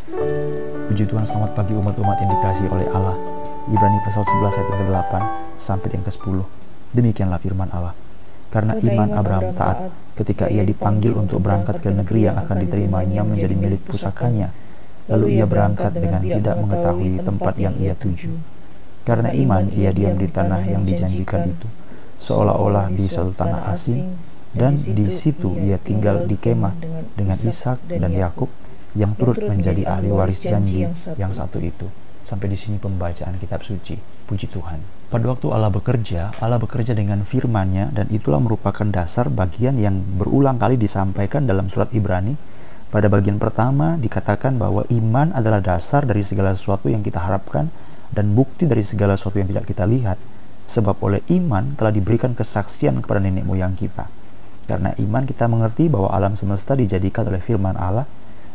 Puji Tuhan selamat pagi umat-umat yang dikasih oleh Allah. Ibrani pasal 11 ayat yang ke-8 sampai yang ke-10. Demikianlah firman Allah. Karena iman Abraham taat ketika ia dipanggil untuk berangkat ke negeri yang akan diterimanya menjadi milik pusakanya. Lalu ia berangkat dengan tidak mengetahui tempat yang ia tuju. Karena iman ia diam di tanah yang dijanjikan itu, seolah-olah di suatu tanah asing, dan di situ ia tinggal di kemah dengan Ishak dan Yakub yang turut menjadi ahli waris janji yang satu itu. Sampai di sini pembacaan kitab suci. Puji Tuhan. Pada waktu Allah bekerja, Allah bekerja dengan firman-Nya dan itulah merupakan dasar bagian yang berulang kali disampaikan dalam surat Ibrani. Pada bagian pertama dikatakan bahwa iman adalah dasar dari segala sesuatu yang kita harapkan dan bukti dari segala sesuatu yang tidak kita lihat. Sebab oleh iman telah diberikan kesaksian kepada nenek moyang kita. Karena iman kita mengerti bahwa alam semesta dijadikan oleh firman Allah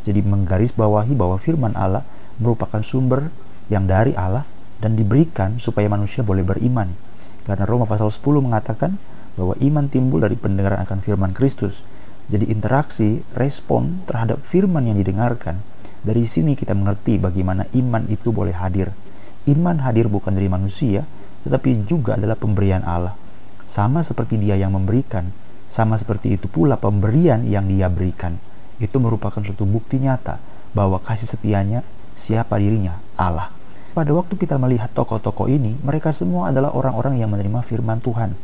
jadi menggarisbawahi bahwa firman Allah merupakan sumber yang dari Allah dan diberikan supaya manusia boleh beriman. Karena Roma pasal 10 mengatakan bahwa iman timbul dari pendengaran akan firman Kristus. Jadi interaksi, respon terhadap firman yang didengarkan. Dari sini kita mengerti bagaimana iman itu boleh hadir. Iman hadir bukan dari manusia, tetapi juga adalah pemberian Allah. Sama seperti dia yang memberikan, sama seperti itu pula pemberian yang dia berikan itu merupakan suatu bukti nyata bahwa kasih setianya siapa dirinya Allah. Pada waktu kita melihat tokoh-tokoh ini, mereka semua adalah orang-orang yang menerima firman Tuhan.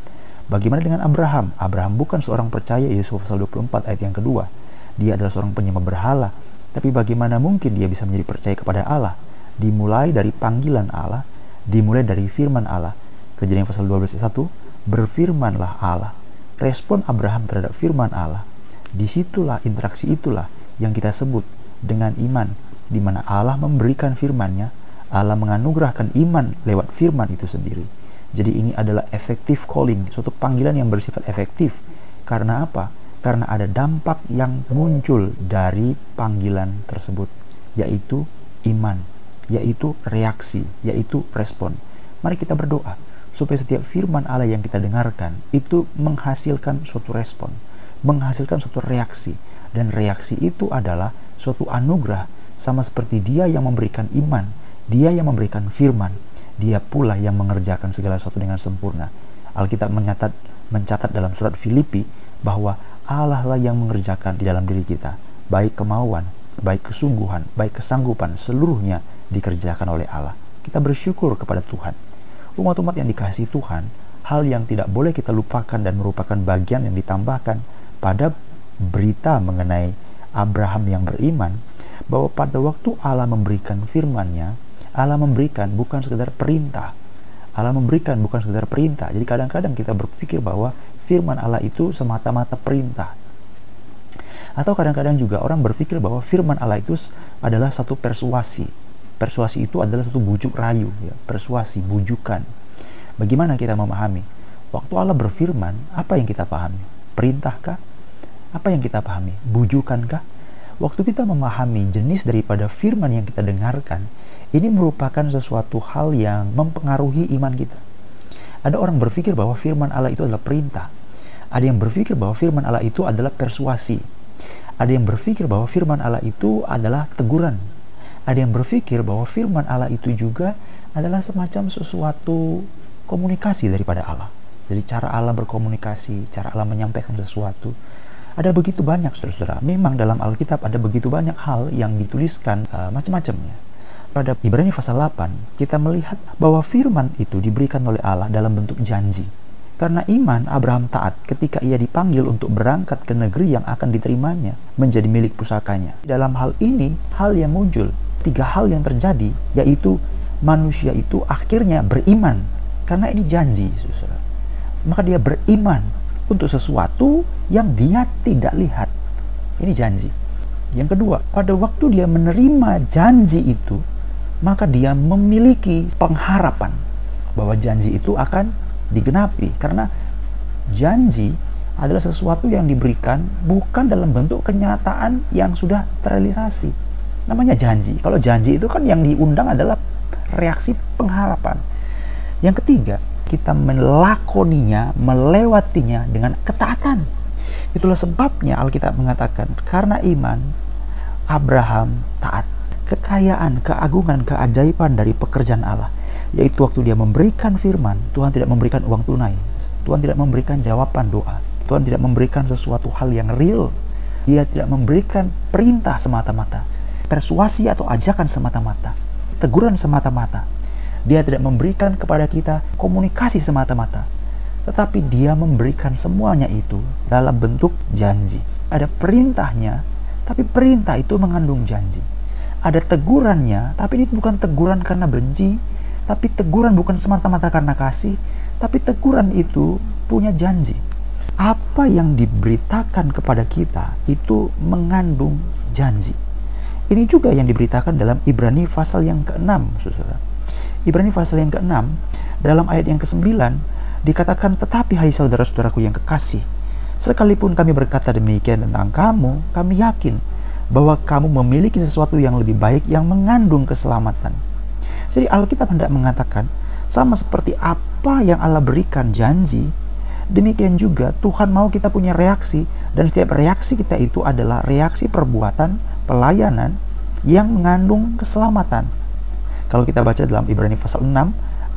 Bagaimana dengan Abraham? Abraham bukan seorang percaya Yesus pasal 24 ayat yang kedua. Dia adalah seorang penyembah berhala. Tapi bagaimana mungkin dia bisa menjadi percaya kepada Allah? Dimulai dari panggilan Allah, dimulai dari firman Allah. Kejadian pasal 12 ayat 1, berfirmanlah Allah. Respon Abraham terhadap firman Allah Di situlah interaksi itulah yang kita sebut dengan iman, di mana Allah memberikan firman-Nya, Allah menganugerahkan iman lewat firman itu sendiri. Jadi ini adalah effective calling, suatu panggilan yang bersifat efektif. Karena apa? Karena ada dampak yang muncul dari panggilan tersebut, yaitu iman, yaitu reaksi, yaitu respon. Mari kita berdoa supaya setiap firman Allah yang kita dengarkan itu menghasilkan suatu respon menghasilkan suatu reaksi dan reaksi itu adalah suatu anugerah sama seperti dia yang memberikan iman, dia yang memberikan firman, dia pula yang mengerjakan segala sesuatu dengan sempurna. Alkitab mencatat mencatat dalam surat Filipi bahwa Allah lah yang mengerjakan di dalam diri kita, baik kemauan, baik kesungguhan, baik kesanggupan, seluruhnya dikerjakan oleh Allah. Kita bersyukur kepada Tuhan. Umat-umat yang dikasihi Tuhan, hal yang tidak boleh kita lupakan dan merupakan bagian yang ditambahkan pada berita mengenai Abraham yang beriman bahwa pada waktu Allah memberikan firman-Nya, Allah memberikan bukan sekedar perintah. Allah memberikan bukan sekedar perintah. Jadi kadang-kadang kita berpikir bahwa firman Allah itu semata-mata perintah. Atau kadang-kadang juga orang berpikir bahwa firman Allah itu adalah satu persuasi. Persuasi itu adalah satu bujuk rayu, ya. persuasi, bujukan. Bagaimana kita memahami? Waktu Allah berfirman, apa yang kita pahami? Perintahkah? Apa yang kita pahami? Bujukankah? Waktu kita memahami jenis daripada firman yang kita dengarkan, ini merupakan sesuatu hal yang mempengaruhi iman kita. Ada orang berpikir bahwa firman Allah itu adalah perintah. Ada yang berpikir bahwa firman Allah itu adalah persuasi. Ada yang berpikir bahwa firman Allah itu adalah teguran. Ada yang berpikir bahwa firman Allah itu juga adalah semacam sesuatu komunikasi daripada Allah. Jadi cara Allah berkomunikasi, cara Allah menyampaikan sesuatu. Ada begitu banyak saudara-saudara. Memang dalam Alkitab ada begitu banyak hal yang dituliskan uh, macam-macamnya. Pada Ibrani pasal 8, kita melihat bahwa firman itu diberikan oleh Allah dalam bentuk janji. Karena iman Abraham taat ketika ia dipanggil untuk berangkat ke negeri yang akan diterimanya menjadi milik pusakanya. Dalam hal ini, hal yang muncul, tiga hal yang terjadi, yaitu manusia itu akhirnya beriman. Karena ini janji, saudara. Maka dia beriman untuk sesuatu yang dia tidak lihat. Ini janji. Yang kedua, pada waktu dia menerima janji itu, maka dia memiliki pengharapan bahwa janji itu akan digenapi karena janji adalah sesuatu yang diberikan bukan dalam bentuk kenyataan yang sudah terrealisasi. Namanya janji. Kalau janji itu kan yang diundang adalah reaksi pengharapan. Yang ketiga, kita melakoninya, melewatinya dengan ketaatan. Itulah sebabnya Alkitab mengatakan, karena iman Abraham taat kekayaan, keagungan, keajaiban dari pekerjaan Allah. Yaitu waktu dia memberikan firman, Tuhan tidak memberikan uang tunai. Tuhan tidak memberikan jawaban doa. Tuhan tidak memberikan sesuatu hal yang real. Dia tidak memberikan perintah semata-mata. Persuasi atau ajakan semata-mata. Teguran semata-mata. Dia tidak memberikan kepada kita komunikasi semata-mata. Tetapi dia memberikan semuanya itu dalam bentuk janji. Ada perintahnya, tapi perintah itu mengandung janji ada tegurannya, tapi ini bukan teguran karena benci, tapi teguran bukan semata-mata karena kasih, tapi teguran itu punya janji. Apa yang diberitakan kepada kita itu mengandung janji. Ini juga yang diberitakan dalam Ibrani pasal yang ke-6, saudara. Ibrani pasal yang ke-6, dalam ayat yang ke-9, dikatakan, Tetapi hai saudara-saudaraku yang kekasih, sekalipun kami berkata demikian tentang kamu, kami yakin bahwa kamu memiliki sesuatu yang lebih baik yang mengandung keselamatan. Jadi Alkitab hendak mengatakan sama seperti apa yang Allah berikan janji, demikian juga Tuhan mau kita punya reaksi dan setiap reaksi kita itu adalah reaksi perbuatan pelayanan yang mengandung keselamatan. Kalau kita baca dalam Ibrani pasal 6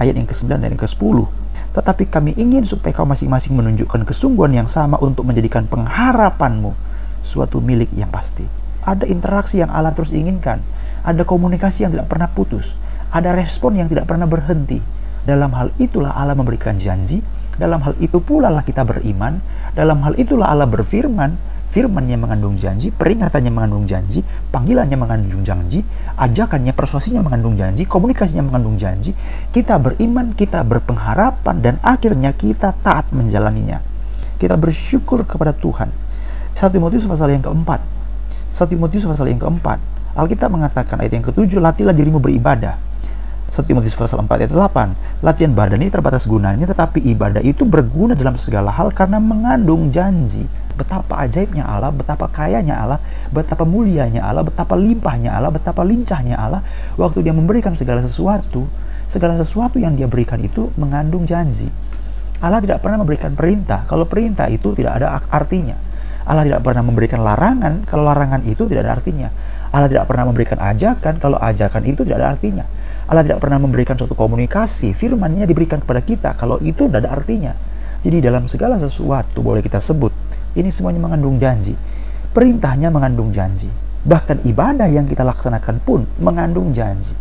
ayat yang ke-9 dan yang ke-10, tetapi kami ingin supaya kau masing-masing menunjukkan kesungguhan yang sama untuk menjadikan pengharapanmu suatu milik yang pasti. Ada interaksi yang Allah terus inginkan, ada komunikasi yang tidak pernah putus, ada respon yang tidak pernah berhenti. Dalam hal itulah Allah memberikan janji, dalam hal itu pula lah kita beriman, dalam hal itulah Allah berfirman, firmannya mengandung janji, peringatannya mengandung janji, panggilannya mengandung janji, ajakannya, persuasinya mengandung janji, komunikasinya mengandung janji. Kita beriman, kita berpengharapan, dan akhirnya kita taat menjalaninya. Kita bersyukur kepada Tuhan. 1 Timotius pasal yang keempat 1 Timotius pasal yang keempat, Alkitab mengatakan ayat yang ketujuh, latilah dirimu beribadah. 1 Timotius pasal 4 ayat 8, latihan badan ini terbatas gunanya, tetapi ibadah itu berguna dalam segala hal karena mengandung janji. Betapa ajaibnya Allah, betapa kayanya Allah, betapa mulianya Allah, betapa limpahnya Allah, betapa lincahnya Allah. Waktu dia memberikan segala sesuatu, segala sesuatu yang dia berikan itu mengandung janji. Allah tidak pernah memberikan perintah, kalau perintah itu tidak ada artinya. Allah tidak pernah memberikan larangan kalau larangan itu tidak ada artinya. Allah tidak pernah memberikan ajakan kalau ajakan itu tidak ada artinya. Allah tidak pernah memberikan suatu komunikasi, firmannya diberikan kepada kita kalau itu tidak ada artinya. Jadi dalam segala sesuatu boleh kita sebut, ini semuanya mengandung janji. Perintahnya mengandung janji. Bahkan ibadah yang kita laksanakan pun mengandung janji.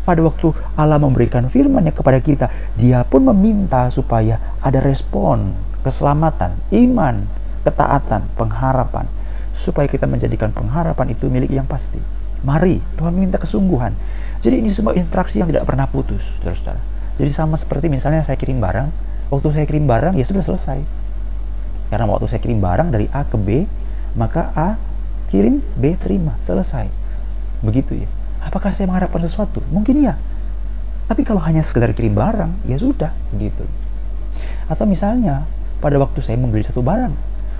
Pada waktu Allah memberikan firmannya kepada kita, dia pun meminta supaya ada respon, keselamatan, iman, ketaatan, pengharapan, supaya kita menjadikan pengharapan itu milik yang pasti. Mari, Tuhan minta kesungguhan. Jadi ini semua interaksi yang tidak pernah putus, saudara-saudara. Jadi sama seperti misalnya saya kirim barang, waktu saya kirim barang ya sudah selesai. Karena waktu saya kirim barang dari A ke B, maka A kirim, B terima, selesai. Begitu ya. Apakah saya mengharapkan sesuatu? Mungkin iya. Tapi kalau hanya sekedar kirim barang, ya sudah, gitu. Atau misalnya, pada waktu saya membeli satu barang,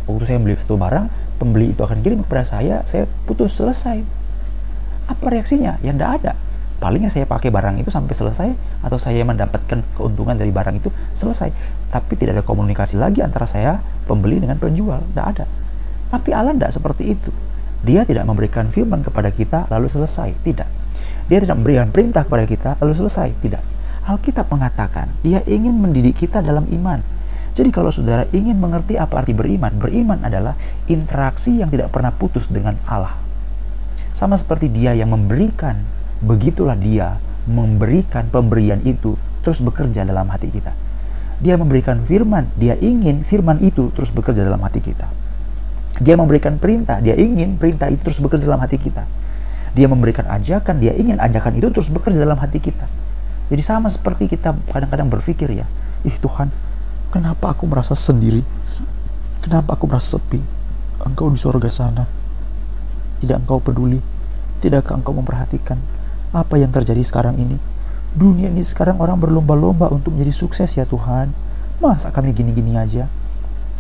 waktu saya membeli satu barang pembeli itu akan kirim kepada saya saya putus selesai apa reaksinya ya tidak ada palingnya saya pakai barang itu sampai selesai atau saya mendapatkan keuntungan dari barang itu selesai. Tapi tidak ada komunikasi lagi antara saya pembeli dengan penjual. Tidak ada. Tapi Allah tidak seperti itu. Dia tidak memberikan firman kepada kita lalu selesai. Tidak. Dia tidak memberikan perintah kepada kita lalu selesai. Tidak. Alkitab mengatakan dia ingin mendidik kita dalam iman. Jadi kalau saudara ingin mengerti apa arti beriman, beriman adalah interaksi yang tidak pernah putus dengan Allah. Sama seperti dia yang memberikan, begitulah dia memberikan pemberian itu terus bekerja dalam hati kita. Dia memberikan firman, dia ingin firman itu terus bekerja dalam hati kita. Dia memberikan perintah, dia ingin perintah itu terus bekerja dalam hati kita. Dia memberikan ajakan, dia ingin ajakan itu terus bekerja dalam hati kita. Jadi sama seperti kita kadang-kadang berpikir ya, ih Tuhan, Kenapa aku merasa sendiri? Kenapa aku merasa sepi? Engkau di surga sana. Tidak engkau peduli. Tidakkah engkau memperhatikan apa yang terjadi sekarang ini? Dunia ini sekarang orang berlomba-lomba untuk menjadi sukses ya Tuhan. Masa kami gini-gini aja?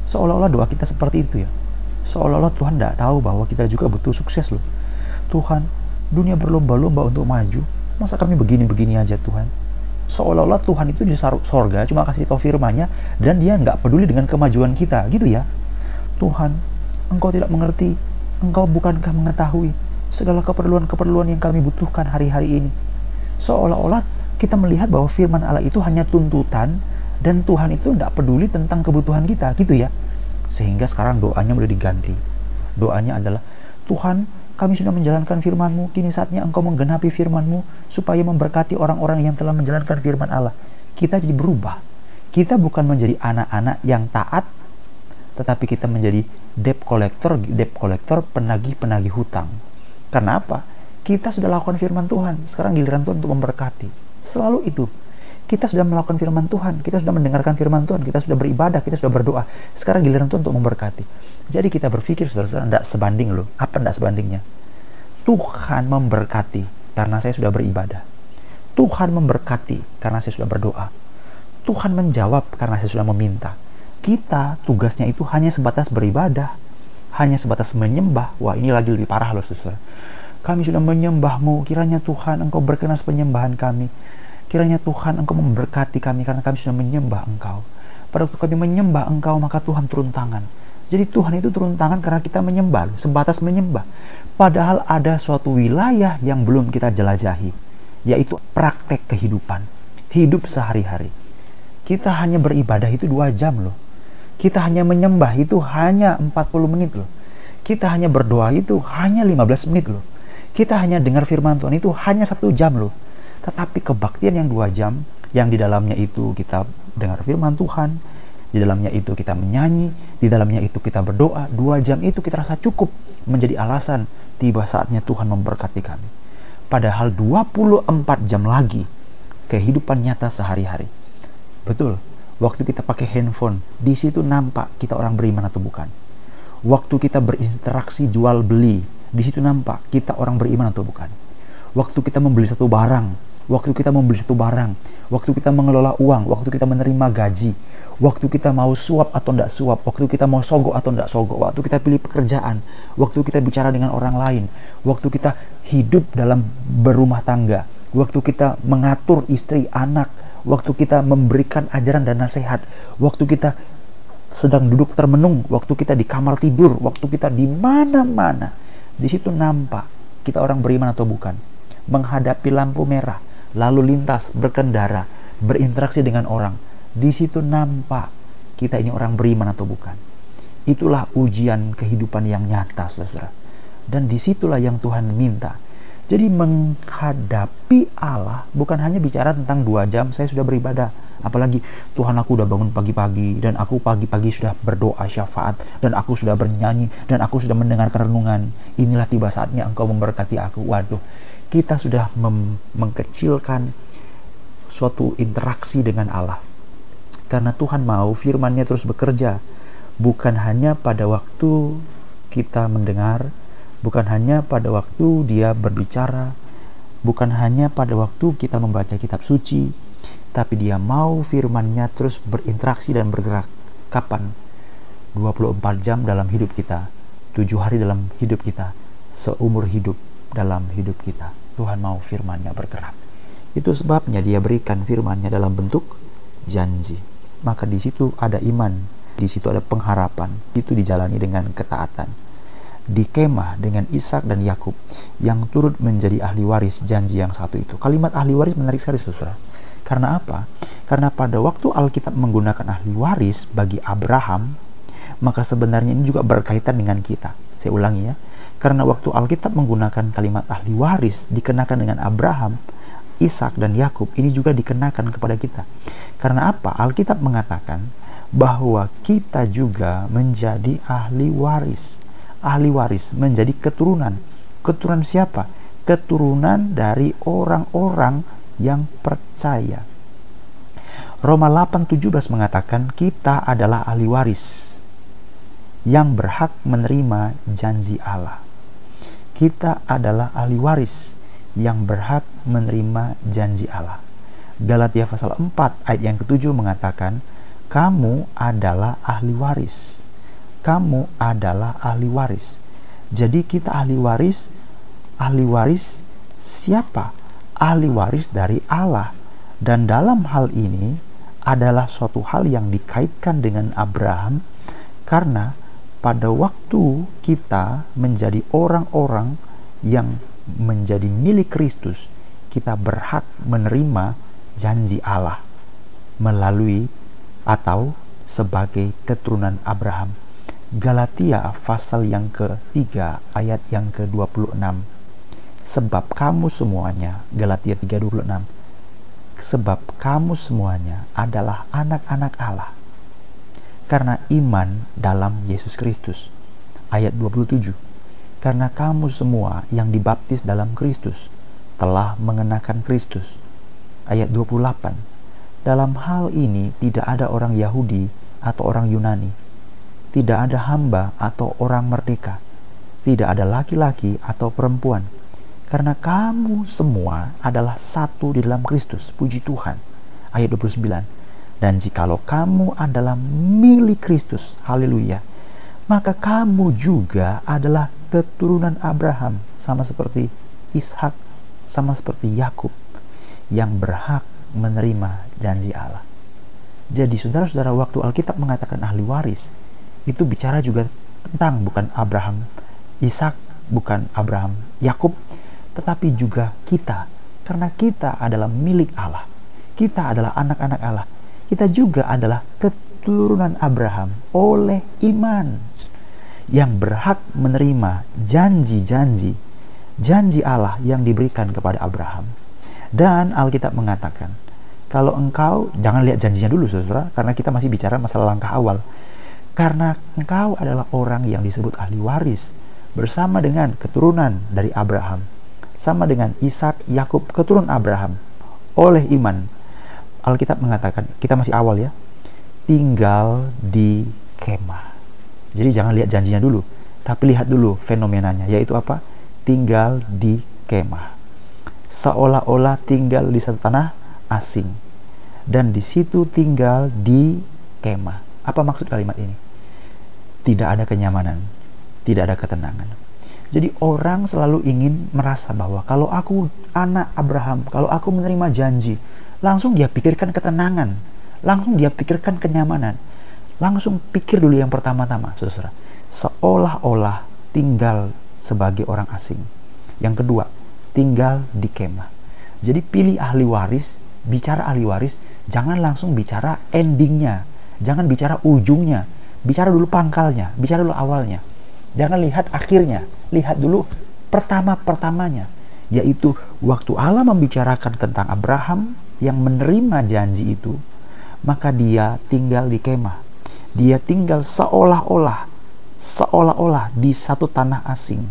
Seolah-olah doa kita seperti itu ya. Seolah-olah Tuhan tidak tahu bahwa kita juga butuh sukses loh. Tuhan, dunia berlomba-lomba untuk maju. Masa kami begini-begini aja Tuhan? seolah-olah Tuhan itu di sorga cuma kasih tahu firmannya dan dia nggak peduli dengan kemajuan kita gitu ya Tuhan engkau tidak mengerti engkau bukankah mengetahui segala keperluan-keperluan yang kami butuhkan hari-hari ini. Seolah-olah kita melihat bahwa firman Allah itu hanya tuntutan dan Tuhan itu tidak peduli tentang kebutuhan kita, gitu ya. Sehingga sekarang doanya mulai diganti. Doanya adalah, Tuhan kami sudah menjalankan firman-Mu, kini saatnya Engkau menggenapi firman-Mu supaya memberkati orang-orang yang telah menjalankan firman Allah. Kita jadi berubah. Kita bukan menjadi anak-anak yang taat, tetapi kita menjadi debt collector, debt collector, penagih-penagih hutang. Karena apa? Kita sudah lakukan firman Tuhan, sekarang giliran Tuhan untuk memberkati. Selalu itu. Kita sudah melakukan firman Tuhan, kita sudah mendengarkan firman Tuhan, kita sudah beribadah, kita sudah berdoa. Sekarang giliran Tuhan untuk memberkati. Jadi kita berpikir saudara-saudara, tidak sebanding loh. Apa tidak sebandingnya? Tuhan memberkati karena saya sudah beribadah. Tuhan memberkati karena saya sudah berdoa. Tuhan menjawab karena saya sudah meminta. Kita tugasnya itu hanya sebatas beribadah, hanya sebatas menyembah. Wah ini lagi lebih parah loh saudara. Kami sudah menyembahmu, kiranya Tuhan engkau berkenan penyembahan kami. Kiranya Tuhan Engkau memberkati kami karena kami sudah menyembah Engkau. Pada waktu kami menyembah Engkau, maka Tuhan turun tangan. Jadi Tuhan itu turun tangan karena kita menyembah, sebatas menyembah. Padahal ada suatu wilayah yang belum kita jelajahi, yaitu praktek kehidupan, hidup sehari-hari. Kita hanya beribadah itu dua jam loh. Kita hanya menyembah itu hanya 40 menit loh. Kita hanya berdoa itu hanya 15 menit loh. Kita hanya dengar firman Tuhan itu hanya satu jam loh tetapi kebaktian yang dua jam, yang di dalamnya itu kita dengar firman Tuhan, di dalamnya itu kita menyanyi, di dalamnya itu kita berdoa, dua jam itu kita rasa cukup menjadi alasan tiba saatnya Tuhan memberkati kami. Padahal 24 jam lagi kehidupan nyata sehari-hari. Betul, waktu kita pakai handphone, di situ nampak kita orang beriman atau bukan. Waktu kita berinteraksi jual beli, di situ nampak kita orang beriman atau bukan. Waktu kita membeli satu barang, waktu kita membeli satu barang, waktu kita mengelola uang, waktu kita menerima gaji, waktu kita mau suap atau tidak suap, waktu kita mau sogok atau tidak sogok, waktu kita pilih pekerjaan, waktu kita bicara dengan orang lain, waktu kita hidup dalam berumah tangga, waktu kita mengatur istri, anak, waktu kita memberikan ajaran dan nasihat, waktu kita sedang duduk termenung, waktu kita di kamar tidur, waktu kita di mana-mana, di situ nampak kita orang beriman atau bukan, menghadapi lampu merah, lalu lintas, berkendara, berinteraksi dengan orang. Di situ nampak kita ini orang beriman atau bukan. Itulah ujian kehidupan yang nyata, saudara. Dan di situlah yang Tuhan minta. Jadi menghadapi Allah bukan hanya bicara tentang dua jam saya sudah beribadah. Apalagi Tuhan aku udah bangun pagi-pagi dan aku pagi-pagi sudah berdoa syafaat dan aku sudah bernyanyi dan aku sudah mendengarkan renungan. Inilah tiba saatnya engkau memberkati aku. Waduh, kita sudah mengkecilkan suatu interaksi dengan Allah. Karena Tuhan mau firman-Nya terus bekerja, bukan hanya pada waktu kita mendengar, bukan hanya pada waktu dia berbicara, bukan hanya pada waktu kita membaca kitab suci, tapi dia mau firman-Nya terus berinteraksi dan bergerak. Kapan? 24 jam dalam hidup kita, 7 hari dalam hidup kita, seumur hidup dalam hidup kita. Tuhan mau firmannya bergerak. Itu sebabnya dia berikan firmannya dalam bentuk janji. Maka di situ ada iman, di situ ada pengharapan, itu dijalani dengan ketaatan. Di kemah dengan Ishak dan Yakub yang turut menjadi ahli waris janji yang satu itu. Kalimat ahli waris menarik sekali saudara. Karena apa? Karena pada waktu Alkitab menggunakan ahli waris bagi Abraham, maka sebenarnya ini juga berkaitan dengan kita. Saya ulangi ya karena waktu Alkitab menggunakan kalimat ahli waris dikenakan dengan Abraham, Ishak dan Yakub ini juga dikenakan kepada kita. Karena apa? Alkitab mengatakan bahwa kita juga menjadi ahli waris. Ahli waris menjadi keturunan. Keturunan siapa? Keturunan dari orang-orang yang percaya. Roma 8:17 mengatakan kita adalah ahli waris yang berhak menerima janji Allah kita adalah ahli waris yang berhak menerima janji Allah. Galatia pasal 4 ayat yang ketujuh mengatakan, kamu adalah ahli waris. Kamu adalah ahli waris. Jadi kita ahli waris, ahli waris siapa? Ahli waris dari Allah. Dan dalam hal ini adalah suatu hal yang dikaitkan dengan Abraham karena pada waktu kita menjadi orang-orang yang menjadi milik Kristus, kita berhak menerima janji Allah melalui atau sebagai keturunan Abraham. Galatia pasal yang ketiga ayat yang ke-26 Sebab kamu semuanya Galatia 3.26 Sebab kamu semuanya adalah anak-anak Allah Karena iman dalam Yesus Kristus. Ayat 27 Karena kamu semua yang dibaptis dalam Kristus Telah mengenakan Kristus. Ayat 28 Dalam hal ini tidak ada orang Yahudi atau orang Yunani tidak ada hamba atau orang merdeka, tidak ada laki-laki atau perempuan, karena kamu semua adalah satu di dalam Kristus. Puji Tuhan. Ayat 29. Dan jikalau kamu adalah milik Kristus, haleluya, maka kamu juga adalah keturunan Abraham, sama seperti Ishak, sama seperti Yakub, yang berhak menerima janji Allah. Jadi saudara-saudara waktu Alkitab mengatakan ahli waris, itu bicara juga tentang bukan Abraham, Ishak, bukan Abraham, Yakub, tetapi juga kita. Karena kita adalah milik Allah. Kita adalah anak-anak Allah. Kita juga adalah keturunan Abraham oleh iman yang berhak menerima janji-janji janji Allah yang diberikan kepada Abraham. Dan Alkitab mengatakan, kalau engkau jangan lihat janjinya dulu saudara, karena kita masih bicara masalah langkah awal. Karena engkau adalah orang yang disebut ahli waris bersama dengan keturunan dari Abraham. Sama dengan Ishak, Yakub, keturunan Abraham. Oleh iman, Alkitab mengatakan, kita masih awal ya, tinggal di kemah. Jadi jangan lihat janjinya dulu, tapi lihat dulu fenomenanya, yaitu apa? Tinggal di kemah. Seolah-olah tinggal di satu tanah asing. Dan di situ tinggal di kemah apa maksud kalimat ini? Tidak ada kenyamanan, tidak ada ketenangan. Jadi orang selalu ingin merasa bahwa kalau aku anak Abraham, kalau aku menerima janji, langsung dia pikirkan ketenangan, langsung dia pikirkan kenyamanan. Langsung pikir dulu yang pertama-tama, saudara. Seolah-olah tinggal sebagai orang asing. Yang kedua, tinggal di kemah. Jadi pilih ahli waris, bicara ahli waris, jangan langsung bicara endingnya, Jangan bicara ujungnya, bicara dulu pangkalnya, bicara dulu awalnya. Jangan lihat akhirnya, lihat dulu pertama-pertamanya, yaitu waktu Allah membicarakan tentang Abraham yang menerima janji itu, maka dia tinggal di kemah. Dia tinggal seolah-olah, seolah-olah di satu tanah asing.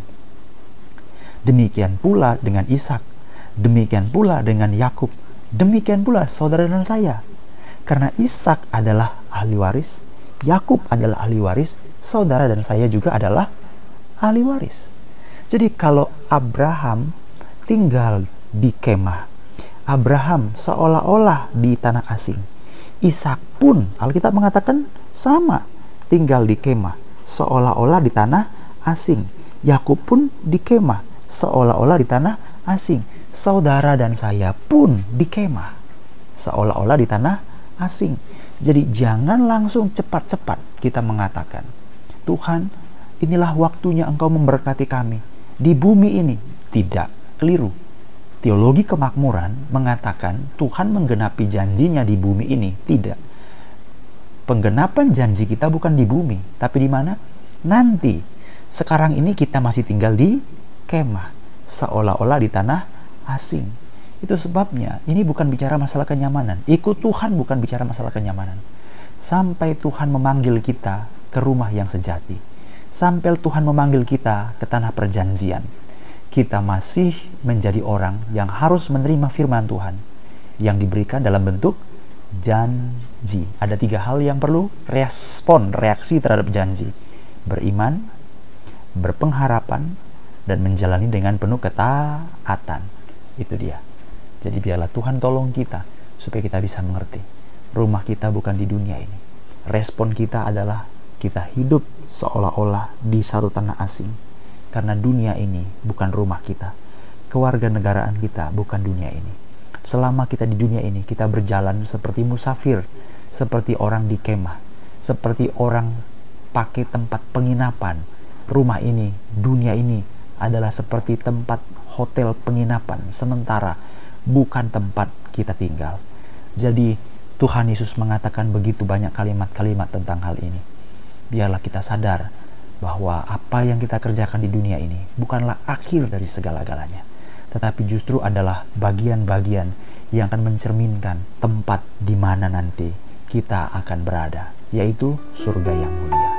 Demikian pula dengan Ishak, demikian pula dengan Yakub, demikian pula saudara dan saya. Karena Ishak adalah ahli waris, Yakub adalah ahli waris, saudara dan saya juga adalah ahli waris. Jadi kalau Abraham tinggal di kemah, Abraham seolah-olah di tanah asing. Ishak pun Alkitab mengatakan sama, tinggal di kemah, seolah-olah di tanah asing. Yakub pun di kemah, seolah-olah di tanah asing. Saudara dan saya pun di kemah, seolah-olah di tanah asing. Jadi jangan langsung cepat-cepat kita mengatakan, Tuhan, inilah waktunya Engkau memberkati kami di bumi ini. Tidak, keliru. Teologi kemakmuran mengatakan Tuhan menggenapi janjinya di bumi ini. Tidak. Penggenapan janji kita bukan di bumi, tapi di mana? Nanti. Sekarang ini kita masih tinggal di kemah, seolah-olah di tanah asing. Itu sebabnya ini bukan bicara masalah kenyamanan. Ikut Tuhan bukan bicara masalah kenyamanan. Sampai Tuhan memanggil kita ke rumah yang sejati. Sampai Tuhan memanggil kita ke tanah perjanjian. Kita masih menjadi orang yang harus menerima firman Tuhan yang diberikan dalam bentuk janji. Ada tiga hal yang perlu respon, reaksi terhadap janji. Beriman, berpengharapan, dan menjalani dengan penuh ketaatan. Itu dia. Jadi biarlah Tuhan tolong kita supaya kita bisa mengerti. Rumah kita bukan di dunia ini. Respon kita adalah kita hidup seolah-olah di satu tanah asing. Karena dunia ini bukan rumah kita. Kewarga negaraan kita bukan dunia ini. Selama kita di dunia ini, kita berjalan seperti musafir, seperti orang di kemah, seperti orang pakai tempat penginapan. Rumah ini, dunia ini adalah seperti tempat hotel penginapan sementara, bukan tempat kita tinggal. Jadi, Tuhan Yesus mengatakan begitu banyak kalimat-kalimat tentang hal ini. Biarlah kita sadar bahwa apa yang kita kerjakan di dunia ini bukanlah akhir dari segala-galanya, tetapi justru adalah bagian-bagian yang akan mencerminkan tempat di mana nanti kita akan berada, yaitu surga yang mulia.